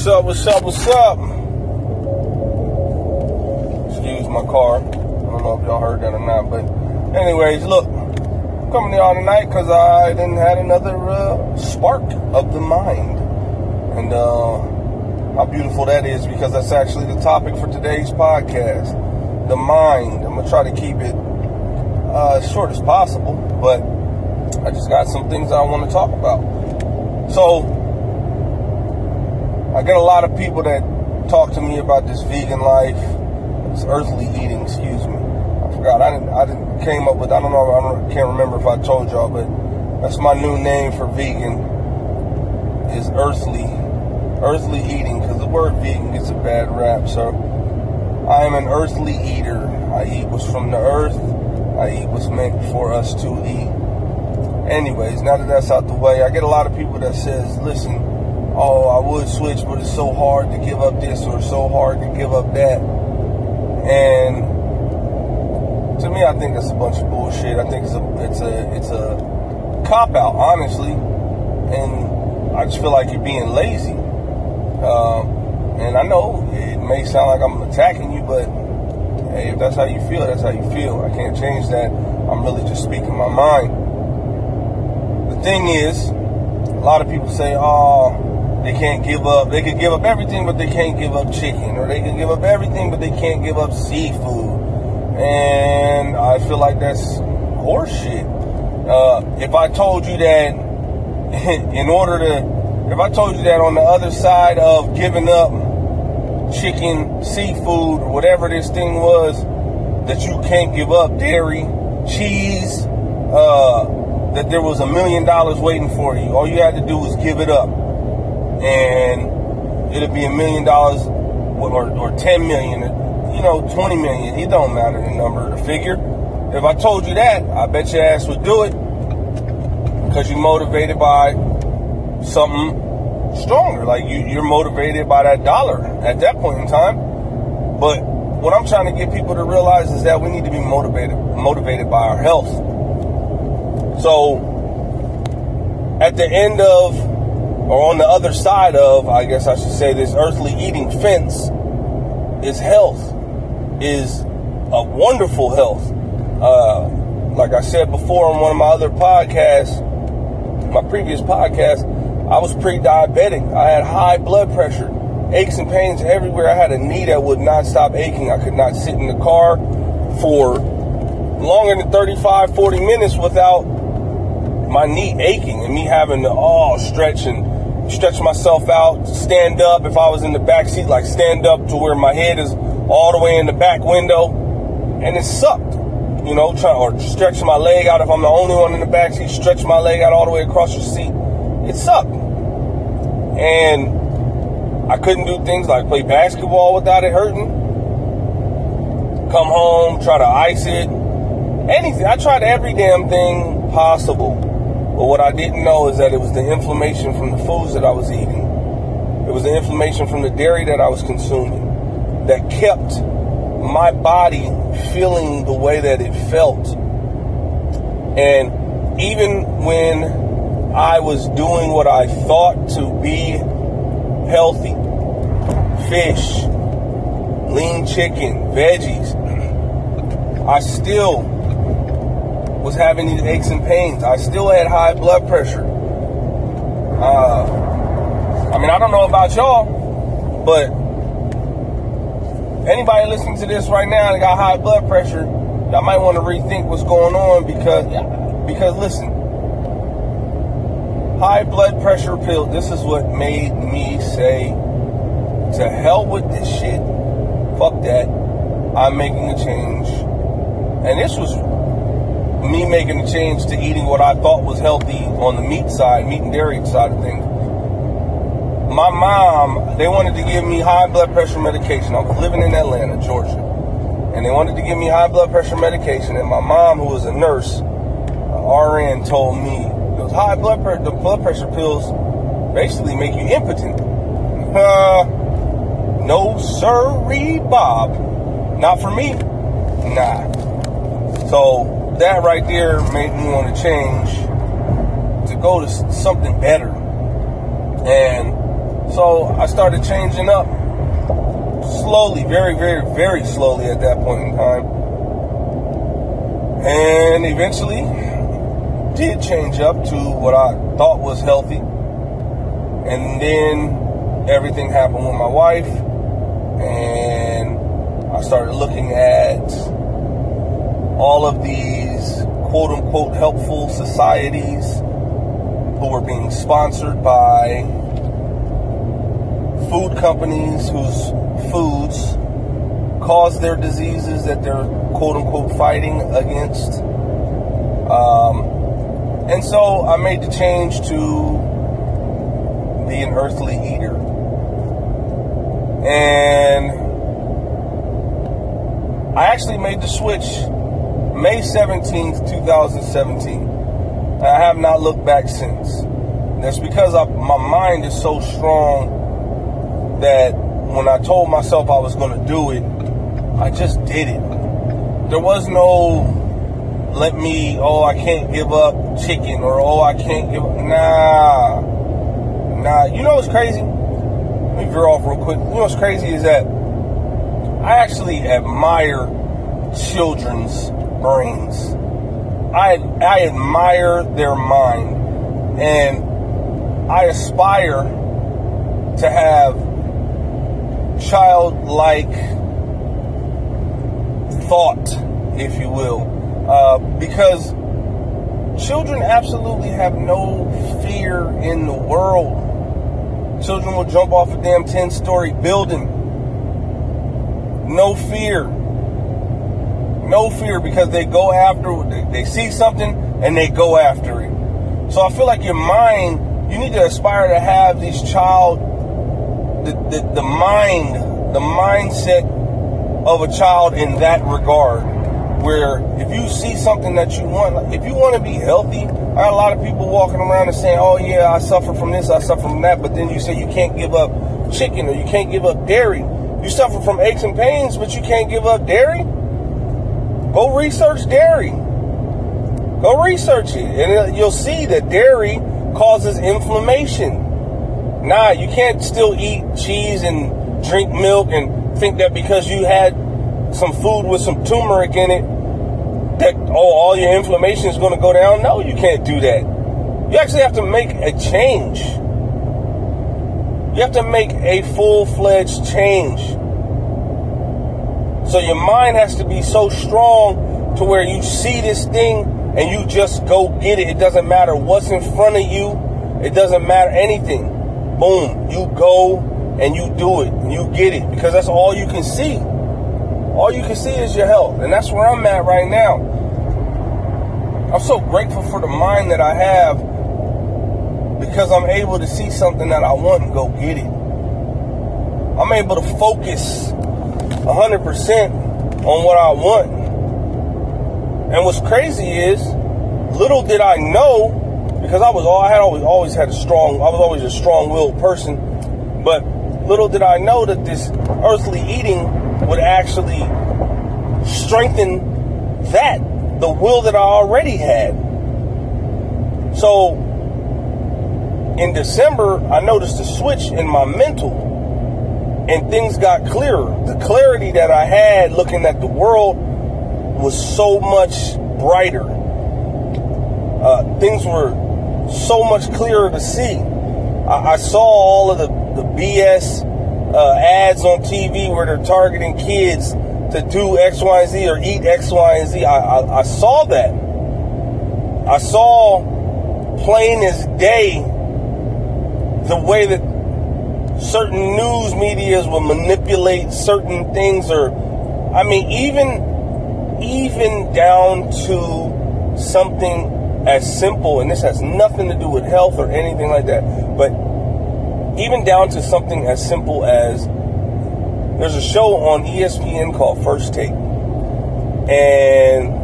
What's up? What's up? What's up? Excuse my car. I don't know if y'all heard that or not, but anyways, look, I'm coming to y'all tonight because I didn't had another uh, spark of the mind, and uh, how beautiful that is because that's actually the topic for today's podcast, the mind. I'm gonna try to keep it uh, as short as possible, but I just got some things I want to talk about. So I get a lot of people that talk to me about this vegan life, this earthly eating. Excuse me. I forgot. I didn't. I didn't came up with. I don't know. I don't, can't remember if I told y'all, but that's my new name for vegan. Is earthly, earthly eating because the word vegan gets a bad rap. So I am an earthly eater. I eat what's from the earth. I eat what's meant for us to eat. Anyways, now that that's out the way, I get a lot of people that says, "Listen." Oh, I would switch, but it's so hard to give up this or so hard to give up that. And to me, I think that's a bunch of bullshit. I think it's a it's a it's a cop out, honestly. And I just feel like you're being lazy. Um, and I know it may sound like I'm attacking you, but hey, if that's how you feel, that's how you feel. I can't change that. I'm really just speaking my mind. The thing is, a lot of people say, oh, they can't give up. They can give up everything, but they can't give up chicken, or they can give up everything, but they can't give up seafood. And I feel like that's horseshit. Uh, if I told you that, in order to, if I told you that on the other side of giving up chicken, seafood, whatever this thing was, that you can't give up dairy, cheese, uh, that there was a million dollars waiting for you. All you had to do was give it up and it'll be a million dollars or, or 10 million, you know, 20 million. It don't matter the number, the figure. If I told you that, I bet your ass would do it because you're motivated by something stronger. Like you, you're motivated by that dollar at that point in time. But what I'm trying to get people to realize is that we need to be motivated, motivated by our health. So at the end of or on the other side of, I guess I should say, this earthly eating fence is health, is a wonderful health. Uh, like I said before on one of my other podcasts, my previous podcast, I was pre-diabetic. I had high blood pressure, aches and pains everywhere. I had a knee that would not stop aching. I could not sit in the car for longer than 35, 40 minutes without my knee aching and me having to all oh, stretch and stretch myself out, stand up if I was in the back seat, like stand up to where my head is all the way in the back window, and it sucked. You know, try or stretch my leg out if I'm the only one in the back seat, stretch my leg out all the way across the seat. It sucked. And I couldn't do things like play basketball without it hurting. Come home, try to ice it. Anything. I tried every damn thing possible but what I didn't know is that it was the inflammation from the foods that I was eating. It was the inflammation from the dairy that I was consuming that kept my body feeling the way that it felt. And even when I was doing what I thought to be healthy, fish, lean chicken, veggies, I still was having these aches and pains. I still had high blood pressure. Uh, I mean, I don't know about y'all, but anybody listening to this right now that got high blood pressure, y'all might want to rethink what's going on because, because listen, high blood pressure pill. This is what made me say, to hell with this shit. Fuck that. I'm making a change. And this was me making the change to eating what I thought was healthy on the meat side, meat and dairy side of things. My mom, they wanted to give me high blood pressure medication. I was living in Atlanta, Georgia. And they wanted to give me high blood pressure medication. And my mom, who was a nurse, RN, told me those high blood pressure, the blood pressure pills basically make you impotent. Uh, no sirree, Bob. Not for me. Nah. So that right there made me want to change to go to something better. And So I started changing up slowly, very, very, very slowly at that point in time. And eventually did change up to what I thought was healthy. And then everything happened with my wife. And I started looking at all of these quote unquote helpful societies who were being sponsored by food companies whose foods cause their diseases that they're quote unquote fighting against. Um, and so I made the change to be an earthly eater. And I actually made the switch May 17th, 2017. I have not looked back since. That's because I, my mind is so strong that when I told myself I was going to do it, I just did it. There was no let me, oh, I can't give up chicken or oh, I can't give up. Nah. Nah. You know what's crazy? Let me veer off real quick. You know what's crazy is that I actually admire children's brains. I, I admire their mind and I aspire to have childlike thought, if you will, uh, because children absolutely have no fear in the world. Children will jump off a damn 10 story building. No fear. No fear because they go after, they see something and they go after it. So I feel like your mind, you need to aspire to have these child, the, the, the mind, the mindset of a child in that regard. Where if you see something that you want, if you want to be healthy, I got a lot of people walking around and saying, "Oh yeah, I suffer from this, I suffer from that," but then you say you can't give up chicken or you can't give up dairy. You suffer from aches and pains, but you can't give up dairy. Go research dairy. Go research it, and you'll see that dairy causes inflammation. Nah, you can't still eat cheese and drink milk and think that because you had some food with some turmeric in it, that oh, all your inflammation is going to go down. No, you can't do that. You actually have to make a change. You have to make a full fledged change. So your mind has to be so strong to where you see this thing and you just go get it. It doesn't matter what's in front of you. It doesn't matter anything. Boom. You go and you do it. And you get it because that's all you can see. All you can see is your health. And that's where I'm at right now. I'm so grateful for the mind that I have because I'm able to see something that I want and go get it. I'm able to focus 100% on what I want. And what's crazy is, little did I know, because I was all I had always always had a strong, I was always a strong-willed person, but little did I know that this earthly eating would actually strengthen that, the will that I already had. So in December, I noticed a switch in my mental and things got clearer. The clarity that I had looking at the world was so much brighter. Uh, things were so much clearer to see. I, I saw all of the, the BS uh, ads on TV where they're targeting kids to do X, Y, and Z or eat X, Y, and Z. I, I, I saw that. I saw plain as day the way that certain news medias will manipulate certain things or I mean even even down to something as simple and this has nothing to do with health or anything like that but even down to something as simple as there's a show on ESPN called First Take and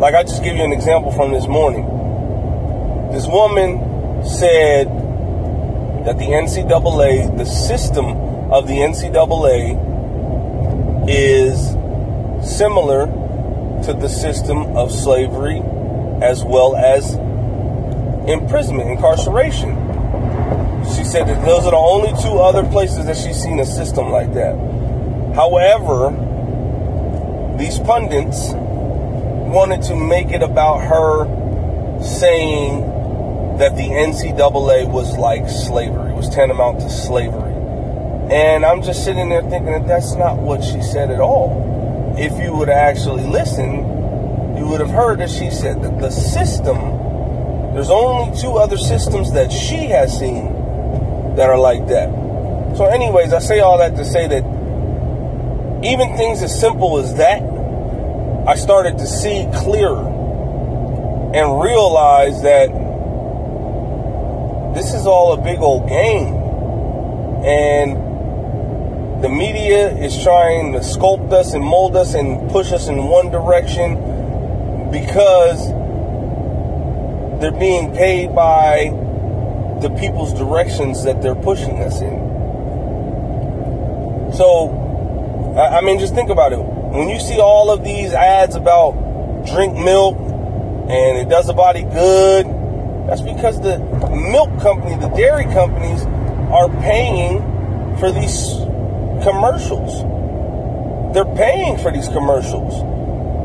like I just give you an example from this morning. This woman said that the NCAA, the system of the NCAA, is similar to the system of slavery as well as imprisonment, incarceration. She said that those are the only two other places that she's seen a system like that. However, these pundits wanted to make it about her saying that the NCAA was like slavery, was tantamount to slavery. And I'm just sitting there thinking that that's not what she said at all. If you would have actually listen, you would have heard that she said that the system, there's only two other systems that she has seen that are like that. So, anyways, I say all that to say that even things as simple as that, I started to see clearer and realize that this is all a big old game. And the media is trying to sculpt us and mold us and push us in one direction because they're being paid by the people's directions that they're pushing us in. So, I mean, just think about it. When you see all of these ads about drink milk and it does the body good, that's because the milk company, the dairy companies, are paying for these commercials. They're paying for these commercials.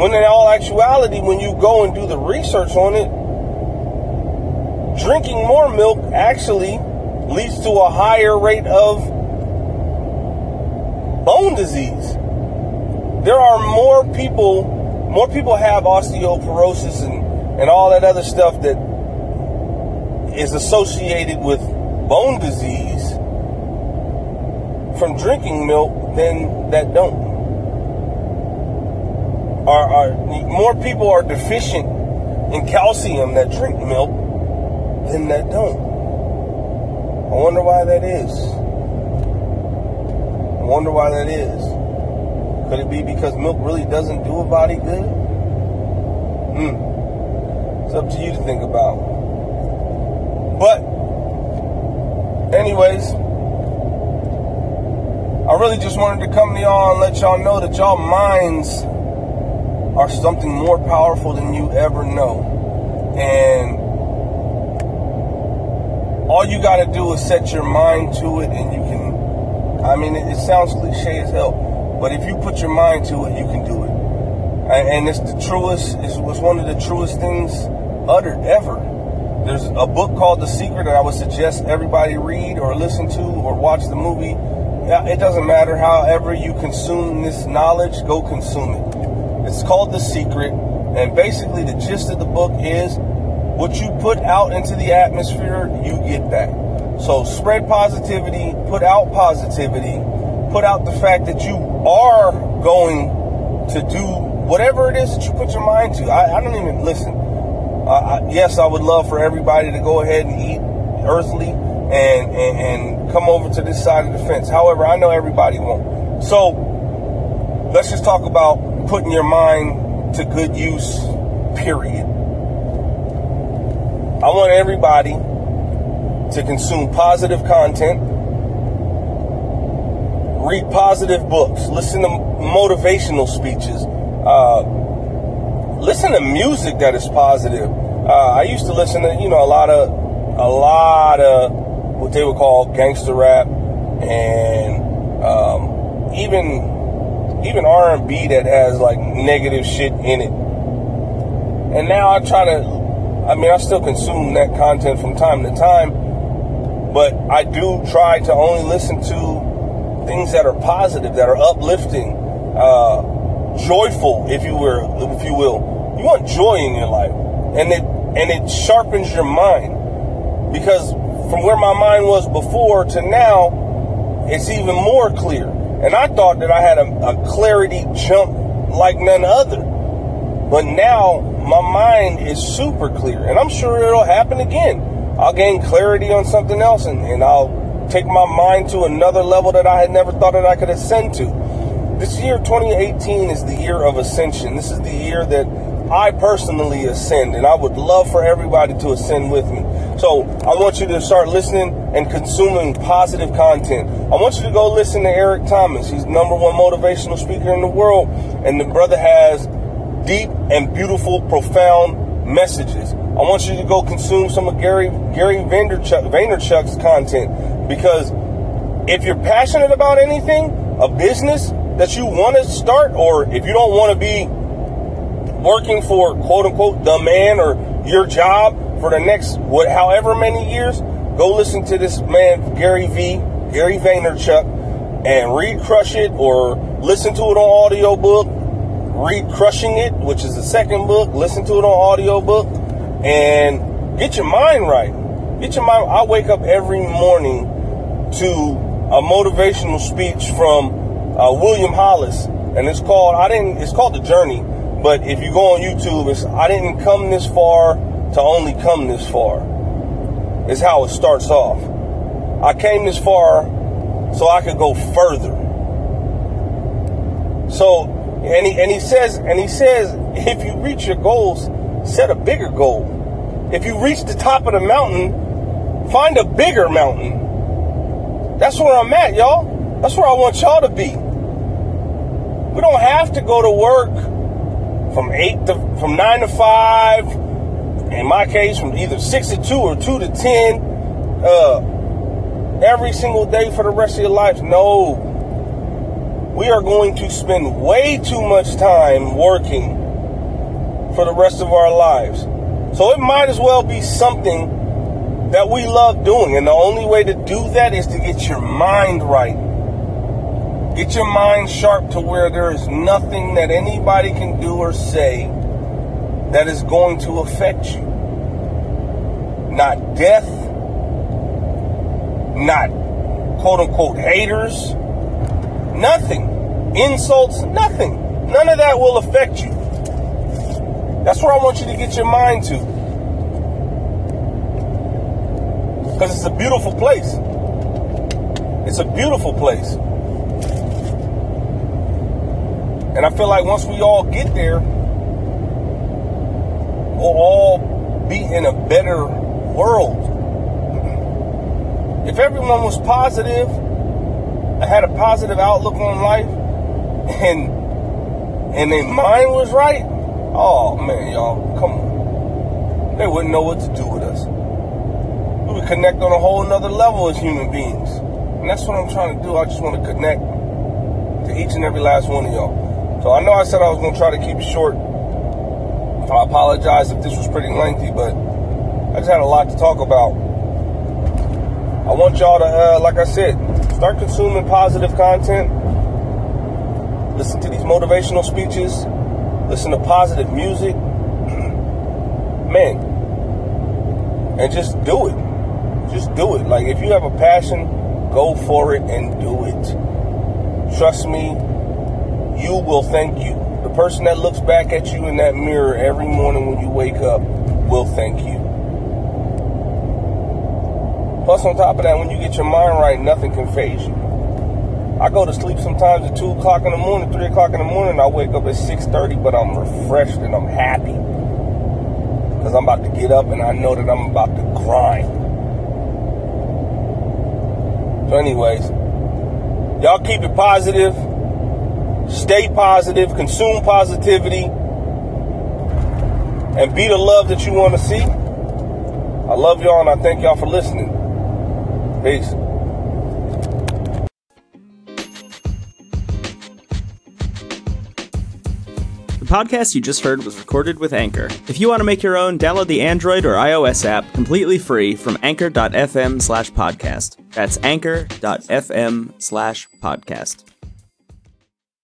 When in all actuality, when you go and do the research on it, drinking more milk actually leads to a higher rate of bone disease. There are more people, more people have osteoporosis and, and all that other stuff that is associated with bone disease from drinking milk than that don't. Are, are more people are deficient in calcium that drink milk than that don't. I wonder why that is. I wonder why that is. Could it be because milk really doesn't do a body good? Hmm. It's up to you to think about. But, anyways, I really just wanted to come to y'all and let y'all know that y'all minds are something more powerful than you ever know. And all you got to do is set your mind to it and you can I mean, it, it, sounds cliche as hell, but if you put your mind to it, you can do it. And, and it's the truest, it was one of the truest things uttered ever. There's a book called The Secret that I would suggest everybody read or listen to or watch the movie. It doesn't matter however you consume this knowledge, go consume it. It's called The Secret, and basically the gist of the book is what you put out into the atmosphere, you get back. So spread positivity, put out positivity, put out the fact that you are going to do whatever it is that you put your mind to. I, I don't even listen. I, yes, I would love for everybody to go ahead and eat earthly and, and, and come over to this side of the fence. However, I know everybody won't. So let's just talk about putting your mind to good use, period. I want everybody to consume positive content, read positive books, listen to motivational speeches, uh, listen to music that is positive. Uh, I used to listen to, you know, a lot of, a lot of what they would call gangster rap and um, even, even R&B that has like negative shit in it. And now I try to I mean, I still consume that content from time to time, but I do try to only listen to things that are positive, that are uplifting, uh, joyful, if you will, if you will. You want joy in your life, and it and it sharpens your mind because from where my mind was before to now, it's even more clear. And I thought that I had a, a clarity jump like none other, but now my mind is super clear, and I'm sure it'll happen again. I'll gain clarity on something else and, and I'll take my mind to another level that I had never thought that I could ascend to. This year, 2018, is the year of ascension. This is the year that I personally ascend, and I would love for everybody to ascend with me. So I want you to start listening and consuming positive content. I want you to go listen to Eric Thomas. He's number one motivational speaker in the world, and the brother has deep and beautiful, profound messages. I want you to go consume some of Gary Gary Vaynerchuk, Vaynerchuk's content. Because if you're passionate about anything, a business that you want to start, or if you don't want to be working for quote unquote the man or your job for the next what however many years, go listen to this man Gary V, Gary Vaynerchuk, and read Crush It or listen to it on audiobook. Read Crushing It, which is the second book. Listen to it on audiobook and get your mind right. Get your mind. I wake up every morning to a motivational speech from uh, William Hollis, and it's called I didn't. It's called The Journey. But if you go on YouTube, it's I didn't come this far to only come this far. Is how it starts off. I came this far so I could go further. So, and he, and he says, and he says, if you reach your goals, set a bigger goal. If you reach the top of the mountain, find a bigger mountain. That's where I'm at, y'all. That's where I want y'all to be. We don't have to go to work from eight to from nine to five. In my case, from either six to two or two to ten, uh, every single day for the rest of your life. No, we are going to spend way too much time working for the rest of our lives. So it might as well be something that we love doing. And the only way to do that is to get your mind right. Get your mind sharp to where there is nothing that anybody can do or say that is going to affect you. Not death, not quote unquote haters, nothing. Insults, nothing. None of that will affect you. That's where I want you to get your mind to. Because it's a beautiful place. It's a beautiful place. And I feel like once we all get there, we'll all be in a better world. If everyone was positive, I had a positive outlook on life, and and their mind was right, oh man, y'all, come on. They wouldn't know what to do with us. We would connect on a whole nother level as human beings. And that's what I'm trying to do. I just want to connect to each and every last one of y'all. So I know I said I was going to try to keep it short. I apologize if this was pretty lengthy, but I just had a lot to talk about. I want y'all to, uh, like I said, start consuming positive content. Listen to these motivational speeches. Listen to positive music. Man. And just do it. Just do it. Like, if you have a passion, go for it and do it. Trust me, you will thank you. The person that looks back at you in that mirror every morning when you wake up will thank you. Plus, on top of that, when you get your mind right, nothing can faze you. I go to sleep sometimes at 2 o'clock in the morning, 3 o'clock in the morning. I wake up at 6.30, but I'm refreshed and I'm happy. Because I'm about to get up and I know that I'm about to grind. So anyways, y'all keep it positive. Stay positive. Consume positivity. And be the love that you want to see. I love y'all and I thank y'all for listening. Peace. The podcast you just heard was recorded with Anchor. If you want to make your own, download the Android or iOS app completely free from anchor.fm slash podcast. That's anchor.fm slash podcast.